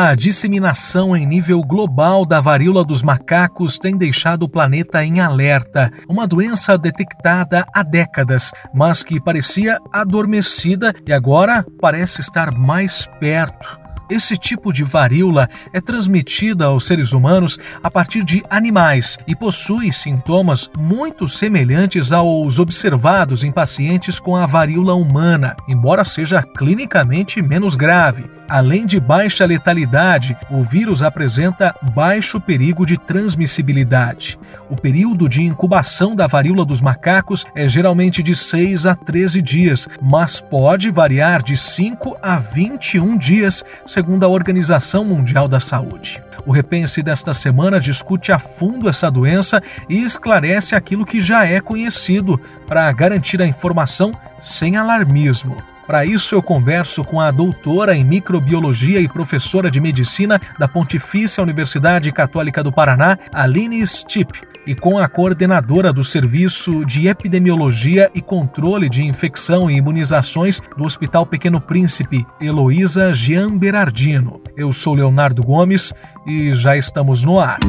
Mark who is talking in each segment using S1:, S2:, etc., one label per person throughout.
S1: A disseminação em nível global da varíola dos macacos tem deixado o planeta em alerta. Uma doença detectada há décadas, mas que parecia adormecida e agora parece estar mais perto. Esse tipo de varíola é transmitida aos seres humanos a partir de animais e possui sintomas muito semelhantes aos observados em pacientes com a varíola humana, embora seja clinicamente menos grave. Além de baixa letalidade, o vírus apresenta baixo perigo de transmissibilidade. O período de incubação da varíola dos macacos é geralmente de 6 a 13 dias, mas pode variar de 5 a 21 dias, segundo a Organização Mundial da Saúde. O Repense desta semana discute a fundo essa doença e esclarece aquilo que já é conhecido para garantir a informação sem alarmismo. Para isso, eu converso com a doutora em microbiologia e professora de medicina da Pontifícia Universidade Católica do Paraná, Aline Stipp, e com a coordenadora do Serviço de Epidemiologia e Controle de Infecção e Imunizações do Hospital Pequeno Príncipe, Heloísa Jean Berardino. Eu sou Leonardo Gomes e já estamos no ar.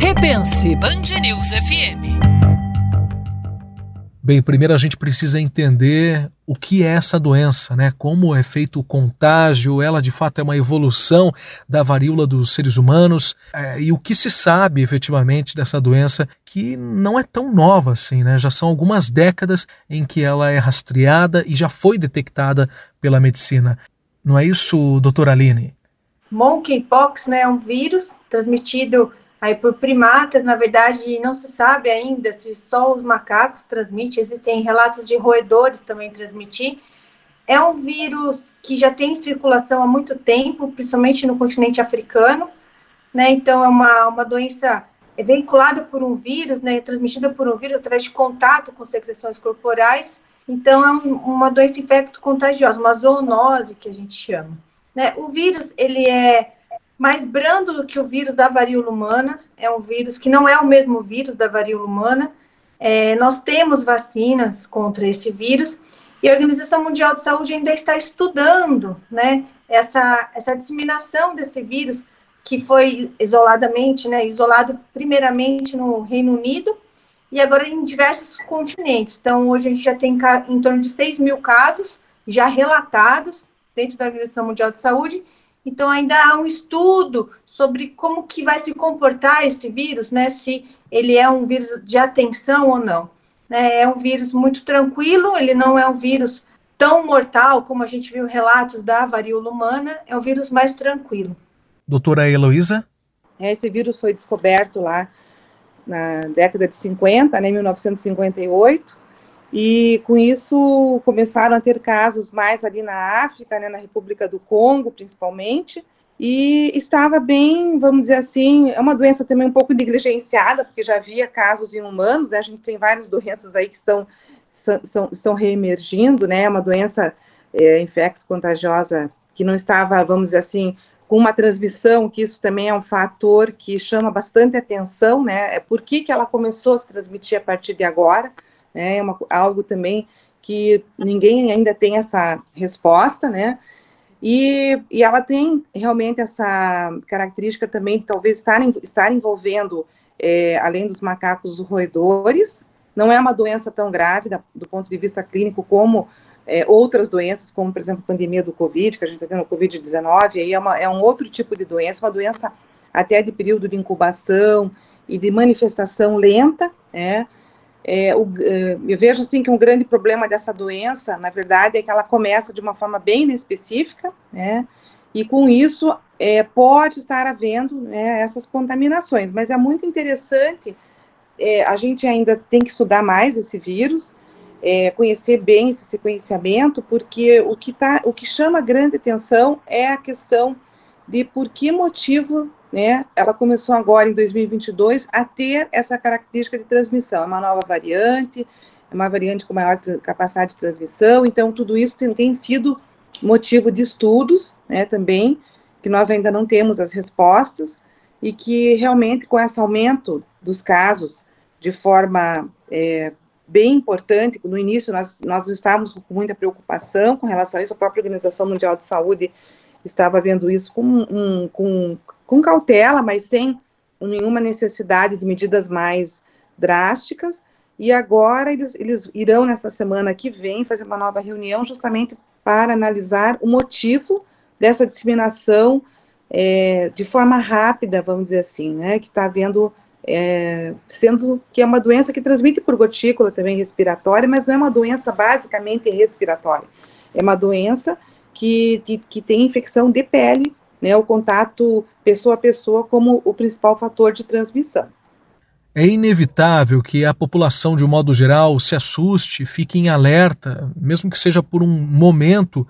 S2: Repense Band News FM.
S1: Bem, primeiro a gente precisa entender o que é essa doença, né? Como é feito o contágio, ela de fato é uma evolução da varíola dos seres humanos, é, e o que se sabe efetivamente dessa doença, que não é tão nova assim, né? Já são algumas décadas em que ela é rastreada e já foi detectada pela medicina. Não é isso, doutora Aline?
S3: Monkeypox né, é um vírus transmitido Aí, por primatas, na verdade, não se sabe ainda se só os macacos transmitem, existem relatos de roedores também transmitir. É um vírus que já tem circulação há muito tempo, principalmente no continente africano, né? Então, é uma, uma doença veiculada por um vírus, né? Transmitida por um vírus através de contato com secreções corporais. Então, é um, uma doença infecto-contagiosa, uma zoonose que a gente chama. Né? O vírus, ele é mais brando do que o vírus da varíola humana. É um vírus que não é o mesmo vírus da varíola humana. É, nós temos vacinas contra esse vírus e a Organização Mundial de Saúde ainda está estudando, né, essa, essa disseminação desse vírus que foi isoladamente, né, isolado primeiramente no Reino Unido e agora em diversos continentes. Então, hoje a gente já tem em torno de 6 mil casos já relatados dentro da Organização Mundial de Saúde então ainda há um estudo sobre como que vai se comportar esse vírus, né? Se ele é um vírus de atenção ou não. Né? É um vírus muito tranquilo, ele não é um vírus tão mortal como a gente viu relatos da varíola humana, é um vírus mais tranquilo.
S1: Doutora Heloísa?
S4: É, esse vírus foi descoberto lá na década de 50, né, 1958, e com isso começaram a ter casos mais ali na África, né, na República do Congo, principalmente, e estava bem, vamos dizer assim, é uma doença também um pouco negligenciada, porque já havia casos em humanos, né, a gente tem várias doenças aí que estão, são, estão reemergindo, né, é uma doença é, infecto-contagiosa que não estava, vamos dizer assim, com uma transmissão, que isso também é um fator que chama bastante atenção, né, é por que, que ela começou a se transmitir a partir de agora, né? É uma, algo também que ninguém ainda tem essa resposta, né? E, e ela tem realmente essa característica também de talvez estar, estar envolvendo, é, além dos macacos, os roedores. Não é uma doença tão grave da, do ponto de vista clínico como é, outras doenças, como, por exemplo, a pandemia do Covid, que a gente está tendo o Covid-19, aí é, uma, é um outro tipo de doença, uma doença até de período de incubação e de manifestação lenta, é, é, o, é, eu vejo assim que um grande problema dessa doença, na verdade, é que ela começa de uma forma bem específica, né? E com isso é, pode estar havendo né, essas contaminações. Mas é muito interessante. É, a gente ainda tem que estudar mais esse vírus, é, conhecer bem esse sequenciamento, porque o que tá, o que chama grande atenção é a questão de por que motivo né, ela começou agora em 2022 a ter essa característica de transmissão. É uma nova variante, é uma variante com maior capacidade de transmissão, então tudo isso tem, tem sido motivo de estudos, né, também, que nós ainda não temos as respostas, e que realmente com esse aumento dos casos de forma é, bem importante. No início, nós, nós estávamos com muita preocupação com relação a isso, a própria Organização Mundial de Saúde estava vendo isso com, um, com, com cautela, mas sem nenhuma necessidade de medidas mais drásticas. E agora eles, eles irão, nessa semana que vem, fazer uma nova reunião justamente para analisar o motivo dessa disseminação é, de forma rápida, vamos dizer assim, né, que está havendo, é, sendo que é uma doença que transmite por gotícula também respiratória, mas não é uma doença basicamente respiratória, é uma doença que, que, que tem infecção de pele, né, o contato pessoa a pessoa como o principal fator de transmissão.
S1: É inevitável que a população, de um modo geral, se assuste, fique em alerta, mesmo que seja por um momento,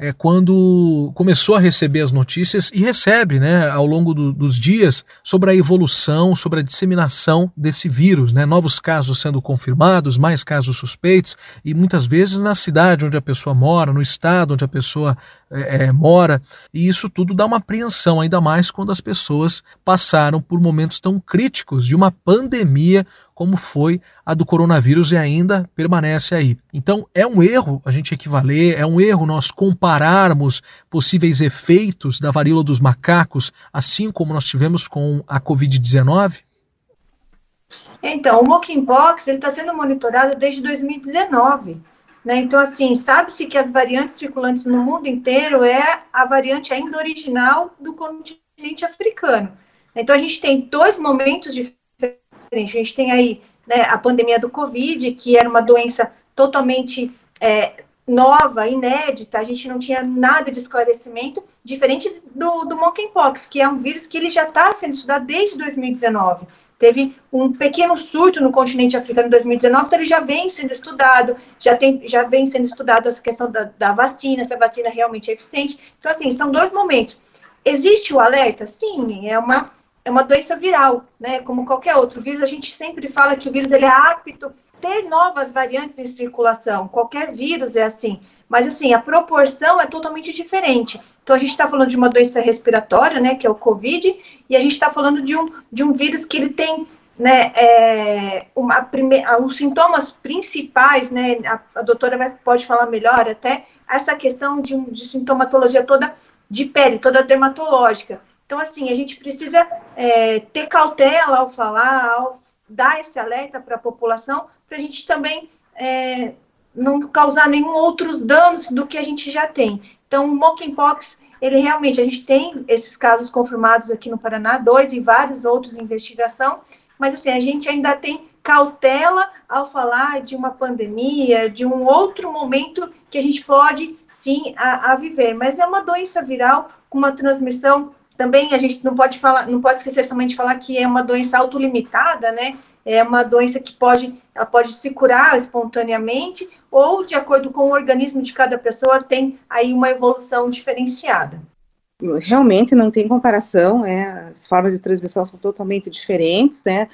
S1: é, quando começou a receber as notícias e recebe né, ao longo do, dos dias sobre a evolução, sobre a disseminação desse vírus, né, novos casos sendo confirmados, mais casos suspeitos, e muitas vezes na cidade onde a pessoa mora, no estado onde a pessoa é, é, mora, e isso tudo dá uma apreensão, ainda mais quando as pessoas passaram por momentos tão críticos de uma pandemia como foi a do coronavírus e ainda permanece aí. Então é um erro a gente equivaler, é um erro nós compararmos possíveis efeitos da varíola dos macacos, assim como nós tivemos com a Covid-19?
S3: Então, o monkeypox está sendo monitorado desde 2019. Né? Então, assim, sabe-se que as variantes circulantes no mundo inteiro é a variante ainda original do continente africano. Então, a gente tem dois momentos diferentes a gente tem aí né, a pandemia do Covid, que era uma doença totalmente é, nova, inédita, a gente não tinha nada de esclarecimento, diferente do, do monkeypox, que é um vírus que ele já está sendo estudado desde 2019. Teve um pequeno surto no continente africano em 2019, então ele já vem sendo estudado, já, tem, já vem sendo estudado essa questão da, da vacina, se a vacina realmente é eficiente. Então, assim, são dois momentos. Existe o alerta? Sim, é uma é uma doença viral, né? Como qualquer outro vírus, a gente sempre fala que o vírus ele é apto ter novas variantes em circulação. Qualquer vírus é assim, mas assim a proporção é totalmente diferente. Então a gente está falando de uma doença respiratória, né? Que é o COVID, e a gente está falando de um de um vírus que ele tem né, é, uma os sintomas principais, né, a, a doutora vai, pode falar melhor até, essa questão de, de sintomatologia toda de pele, toda dermatológica. Então, assim, a gente precisa é, ter cautela ao falar, ao dar esse alerta para a população, para a gente também é, não causar nenhum outros danos do que a gente já tem. Então, o monkeypox, ele realmente, a gente tem esses casos confirmados aqui no Paraná, dois e vários outros em investigação, mas assim, a gente ainda tem cautela ao falar de uma pandemia, de um outro momento que a gente pode sim a, a viver, mas é uma doença viral com uma transmissão também a gente não pode falar, não pode esquecer também de falar que é uma doença autolimitada, né? É uma doença que pode, ela pode se curar espontaneamente ou de acordo com o organismo de cada pessoa tem aí uma evolução diferenciada.
S4: Realmente não tem comparação, é, as formas de transmissão são totalmente diferentes, né?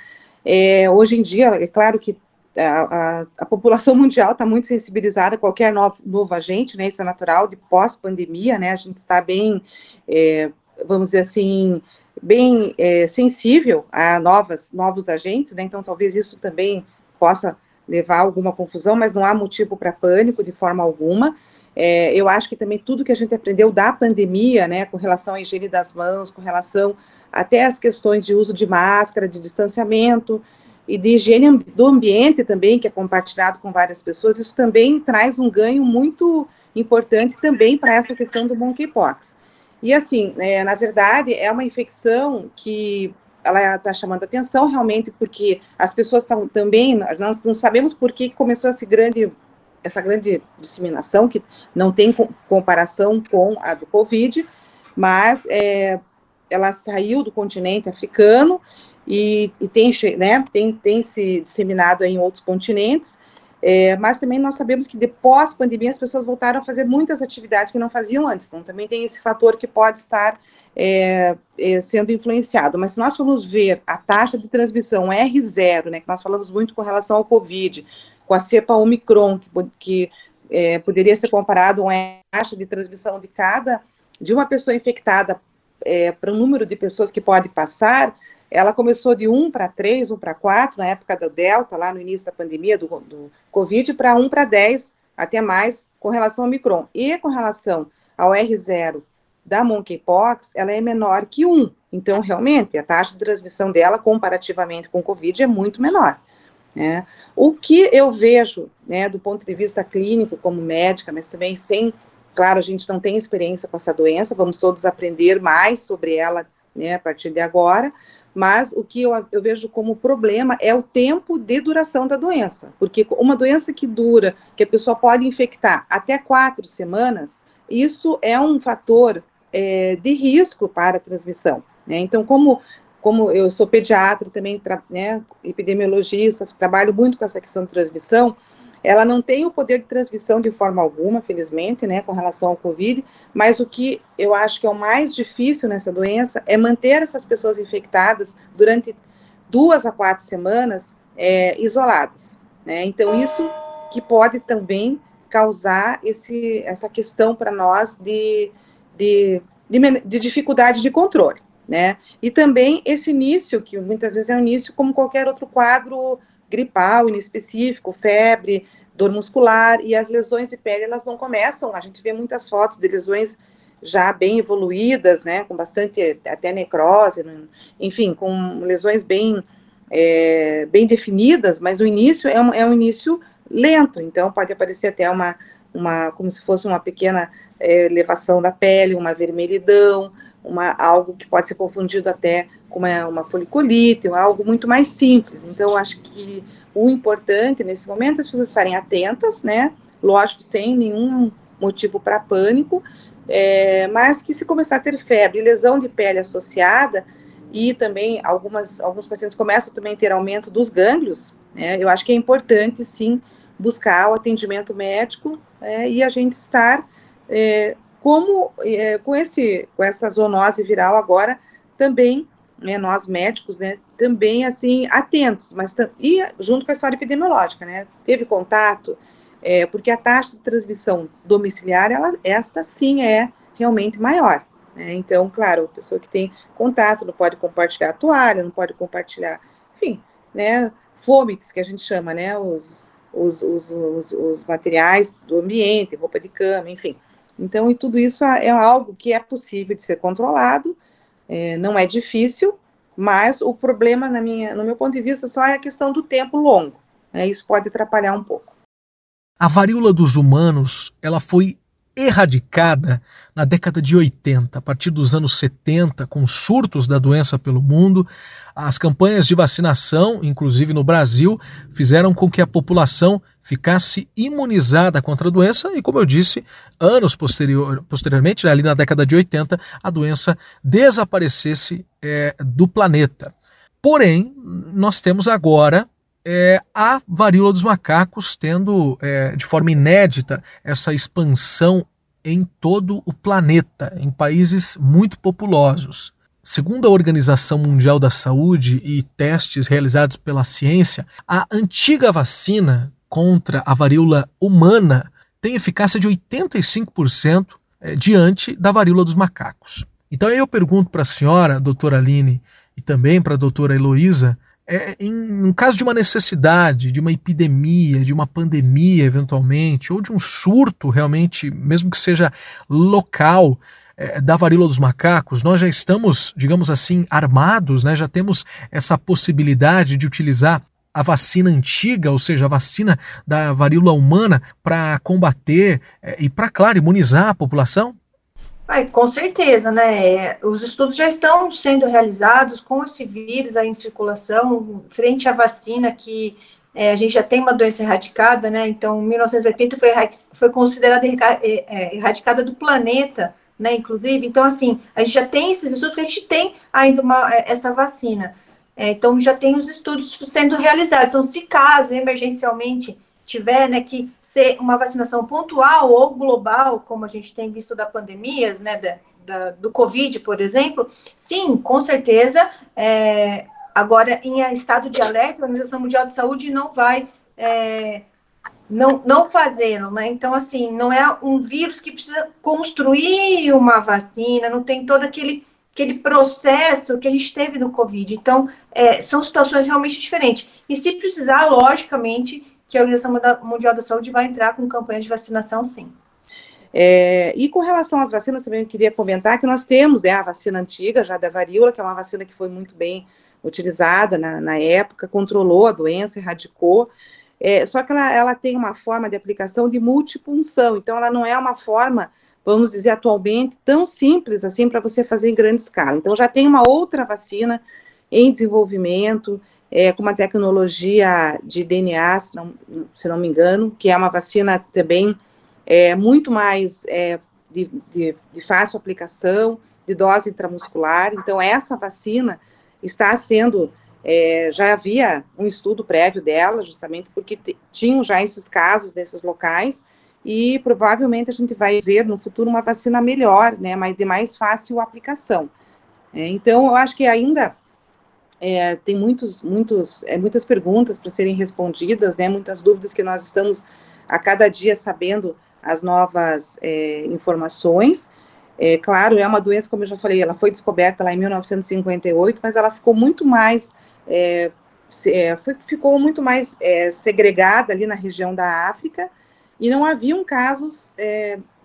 S4: É, hoje em dia, é claro que a, a, a população mundial está muito sensibilizada a qualquer novo, novo agente, né? Isso é natural de pós-pandemia, né? A gente está bem é, vamos dizer assim, bem é, sensível a novas, novos agentes, né? Então, talvez isso também possa levar a alguma confusão, mas não há motivo para pânico de forma alguma. É, eu acho que também tudo que a gente aprendeu da pandemia, né, com relação à higiene das mãos, com relação até às questões de uso de máscara, de distanciamento e de higiene do ambiente também, que é compartilhado com várias pessoas, isso também traz um ganho muito importante também para essa questão do monkeypox. E assim, é, na verdade, é uma infecção que ela está chamando atenção realmente porque as pessoas estão também, nós não sabemos por que começou esse grande, essa grande disseminação, que não tem comparação com a do Covid, mas é, ela saiu do continente africano e, e tem, né, tem, tem se disseminado em outros continentes, é, mas também nós sabemos que depois pandemia as pessoas voltaram a fazer muitas atividades que não faziam antes. Então também tem esse fator que pode estar é, é, sendo influenciado. Mas se nós formos ver a taxa de transmissão R0, né, que nós falamos muito com relação ao Covid, com a cepa Omicron, que, que é, poderia ser comparado a taxa de transmissão de cada, de uma pessoa infectada é, para o número de pessoas que pode passar, ela começou de 1 para 3, 1 para 4, na época do Delta, lá no início da pandemia do, do Covid, para 1 para 10, até mais, com relação ao Micron. E com relação ao R0 da monkeypox, ela é menor que 1. Então, realmente, a taxa de transmissão dela, comparativamente com o Covid, é muito menor. Né? O que eu vejo, né, do ponto de vista clínico, como médica, mas também sem, claro, a gente não tem experiência com essa doença, vamos todos aprender mais sobre ela né, a partir de agora, mas o que eu, eu, vejo como problema é o tempo de duração da doença, porque uma doença que dura, que a pessoa pode infectar até quatro semanas, isso é um fator é, de risco para a transmissão. Né? Então, como, como eu sou pediatra também, né, epidemiologista, trabalho muito com essa questão de transmissão, ela não tem o poder de transmissão de forma alguma, felizmente, né, com relação ao Covid, mas o que eu acho que é o mais difícil nessa doença é manter essas pessoas infectadas durante duas a quatro semanas é, isoladas, né, então isso que pode também causar esse, essa questão para nós de, de, de, de dificuldade de controle, né, e também esse início, que muitas vezes é um início como qualquer outro quadro gripal inespecífico, febre, dor muscular, e as lesões de pele, elas não começam, a gente vê muitas fotos de lesões já bem evoluídas, né, com bastante, até necrose, enfim, com lesões bem, é, bem definidas, mas o início é um, é um início lento, então pode aparecer até uma, uma como se fosse uma pequena é, elevação da pele, uma vermelhidão, uma, algo que pode ser confundido até com uma, uma foliculite, algo muito mais simples. Então, acho que o importante nesse momento é as pessoas estarem atentas, né? Lógico, sem nenhum motivo para pânico, é, mas que se começar a ter febre, lesão de pele associada, e também algumas, alguns pacientes começam também a ter aumento dos gânglios, né? Eu acho que é importante, sim, buscar o atendimento médico é, e a gente estar é, como é, com, esse, com essa zoonose viral agora, também, né, nós médicos, né, também, assim, atentos, mas e junto com a história epidemiológica, né, teve contato, é, porque a taxa de transmissão domiciliar, ela, esta sim é realmente maior, né, então, claro, a pessoa que tem contato não pode compartilhar toalha, não pode compartilhar, enfim, né, fômites, que a gente chama, né, os, os, os, os, os materiais do ambiente, roupa de cama, enfim, então, e tudo isso é algo que é possível de ser controlado, é, não é difícil, mas o problema, na minha, no meu ponto de vista, só é a questão do tempo longo. Né? Isso pode atrapalhar um pouco.
S1: A varíola dos humanos, ela foi erradicada na década de 80, a partir dos anos 70, com surtos da doença pelo mundo. As campanhas de vacinação, inclusive no Brasil, fizeram com que a população ficasse imunizada contra a doença e, como eu disse, anos posterior, posteriormente, ali na década de 80, a doença desaparecesse é, do planeta. Porém, nós temos agora é, a varíola dos macacos tendo é, de forma inédita essa expansão em todo o planeta, em países muito populosos. Segundo a Organização Mundial da Saúde e testes realizados pela ciência, a antiga vacina contra a varíola humana tem eficácia de 85% é, diante da varíola dos macacos. Então eu pergunto para a senhora, doutora Aline, e também para a doutora Heloísa, é, em um caso de uma necessidade, de uma epidemia, de uma pandemia eventualmente, ou de um surto realmente, mesmo que seja local, é, da varíola dos macacos, nós já estamos, digamos assim, armados, né? já temos essa possibilidade de utilizar a vacina antiga, ou seja, a vacina da varíola humana, para combater é, e para, claro, imunizar a população?
S3: Ai, com certeza, né? Os estudos já estão sendo realizados com esse vírus aí em circulação, frente à vacina que é, a gente já tem uma doença erradicada, né? Então, 1980 foi, foi considerada é, é, erradicada do planeta, né? Inclusive, então, assim, a gente já tem esses estudos, porque a gente tem ainda uma, é, essa vacina. É, então, já tem os estudos sendo realizados. Então, se caso, emergencialmente, tiver né, que ser uma vacinação pontual ou global, como a gente tem visto da pandemia, né, da, da do Covid, por exemplo, sim, com certeza, é, agora em estado de alerta, a Organização Mundial de Saúde não vai é, não, não fazê-lo, né? Então, assim, não é um vírus que precisa construir uma vacina, não tem todo aquele aquele processo que a gente teve no Covid. Então, é, são situações realmente diferentes. E se precisar, logicamente, que a Organização Mundial da Saúde vai entrar com campanhas de vacinação, sim.
S4: É, e com relação às vacinas, também eu queria comentar que nós temos né, a vacina antiga, já da varíola, que é uma vacina que foi muito bem utilizada na, na época, controlou a doença, erradicou, é, só que ela, ela tem uma forma de aplicação de multipunção, então ela não é uma forma, vamos dizer atualmente, tão simples assim para você fazer em grande escala. Então já tem uma outra vacina em desenvolvimento, é, com uma tecnologia de DNA, se não, se não me engano, que é uma vacina também é, muito mais é, de, de, de, fácil aplicação, de dose intramuscular. Então, essa vacina está sendo. É, já havia um estudo prévio dela, justamente porque tinham já esses casos desses locais, e provavelmente a gente vai ver no futuro uma vacina melhor, né, mas de mais fácil aplicação. É, então, eu acho que ainda é, tem muitos, muitos, é, muitas perguntas para serem respondidas, né, muitas dúvidas que nós estamos a cada dia sabendo as novas é, informações. É, claro, é uma doença, como eu já falei, ela foi descoberta lá em 1958, mas ela ficou muito mais, é, é, foi, ficou muito mais é, segregada ali na região da África, e não haviam casos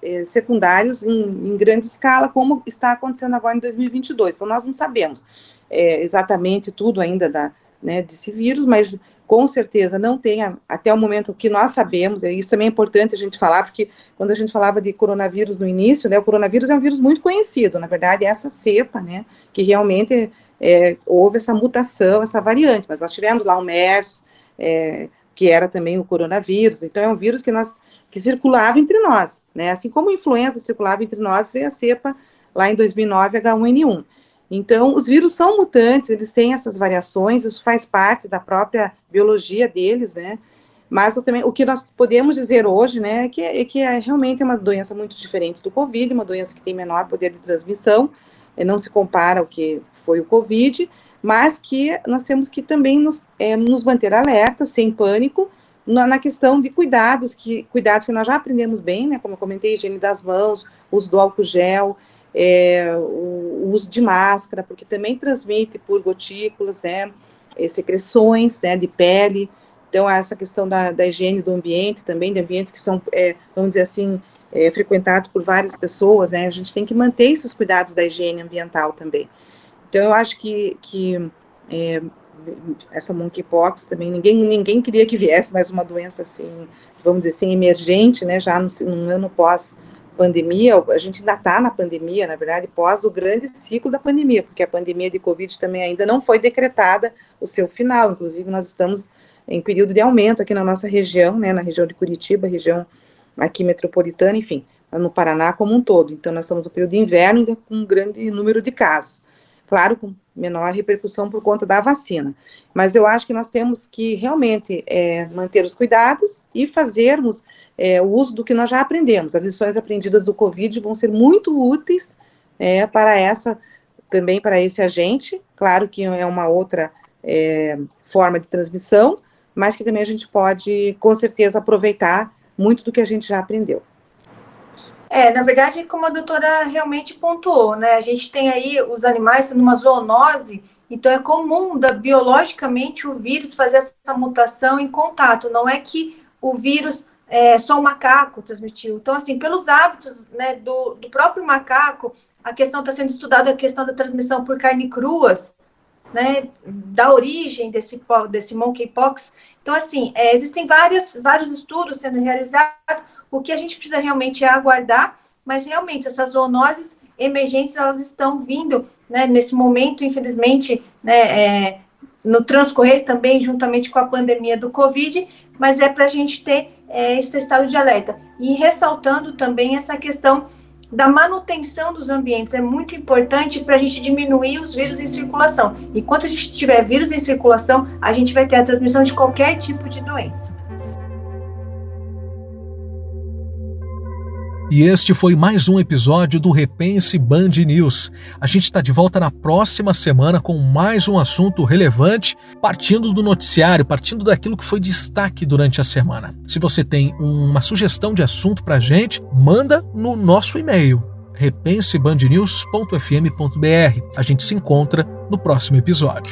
S4: é, secundários em, em, grande escala, como está acontecendo agora em 2022. Então, nós não sabemos exatamente tudo ainda da, né, desse vírus, mas com certeza não tenha, até o momento que nós sabemos, e isso também é importante a gente falar, porque quando a gente falava de coronavírus no início, né, o coronavírus é um vírus muito conhecido, na verdade, é essa cepa, né, que realmente é, houve essa mutação, essa variante, mas nós tivemos lá o MERS, é, que era também o coronavírus, então é um vírus que nós, que circulava entre nós, né, assim como a influenza circulava entre nós, veio a cepa lá em 2009, H1N1. Então, os vírus são mutantes, eles têm essas variações, isso faz parte da própria biologia deles, né? Mas também, o que nós podemos dizer hoje, né, é que, é que é realmente uma doença muito diferente do Covid, uma doença que tem menor poder de transmissão, não se compara ao que foi o Covid, mas que nós temos que também nos, é, nos manter alerta, sem pânico, na, na, questão de cuidados, que cuidados que nós já aprendemos bem, né, como eu comentei, higiene das mãos, uso do álcool gel, é, o, o, uso de máscara, porque também transmite por gotículas, né, secreções, né, de pele, então essa questão da, da higiene do ambiente, também de ambientes que são, é, vamos dizer assim, é, frequentados por várias pessoas, né, a gente tem que manter esses cuidados da higiene ambiental também. Então eu acho que, que é, essa monkeypox também, ninguém, ninguém queria que viesse mais uma doença assim, vamos dizer assim, emergente, né, já no, no ano pós pandemia, a gente ainda está na pandemia, na verdade, pós o grande ciclo da pandemia, porque a pandemia de Covid também ainda não foi decretada o seu final, inclusive nós estamos em período de aumento aqui na nossa região, né, na região de Curitiba, região aqui metropolitana, enfim, no Paraná como um todo. Então, nós estamos no período de inverno com um grande número de casos. Claro, com menor repercussão por conta da vacina. Mas eu acho que nós temos que realmente é, manter os cuidados e fazermos é, o uso do que nós já aprendemos. As lições aprendidas do Covid vão ser muito úteis é, para essa, também para esse agente, claro que é uma outra é, forma de transmissão, mas que também a gente pode, com certeza, aproveitar muito do que a gente já aprendeu.
S3: É, na verdade, como a doutora realmente pontuou, né? A gente tem aí os animais sendo uma zoonose, então é comum da, biologicamente o vírus fazer essa mutação em contato. Não é que o vírus é, só o macaco transmitiu. Então, assim, pelos hábitos né, do, do próprio macaco, a questão está sendo estudada, a questão da transmissão por carne cruas, né, da origem desse, desse monkeypox. Então, assim, é, existem várias, vários estudos sendo realizados, o que a gente precisa realmente é aguardar, mas realmente essas zoonoses emergentes, elas estão vindo, né, nesse momento, infelizmente, né, é, no transcorrer também, juntamente com a pandemia do Covid, mas é para a gente ter é, esse estado de alerta. E ressaltando também essa questão da manutenção dos ambientes. É muito importante para a gente diminuir os vírus em circulação. Enquanto a gente tiver vírus em circulação, a gente vai ter a transmissão de qualquer tipo de doença.
S1: E este foi mais um episódio do Repense Band News. A gente está de volta na próxima semana com mais um assunto relevante, partindo do noticiário, partindo daquilo que foi destaque durante a semana. Se você tem uma sugestão de assunto para a gente, manda no nosso e-mail repensebandnews.fm.br. A gente se encontra no próximo episódio.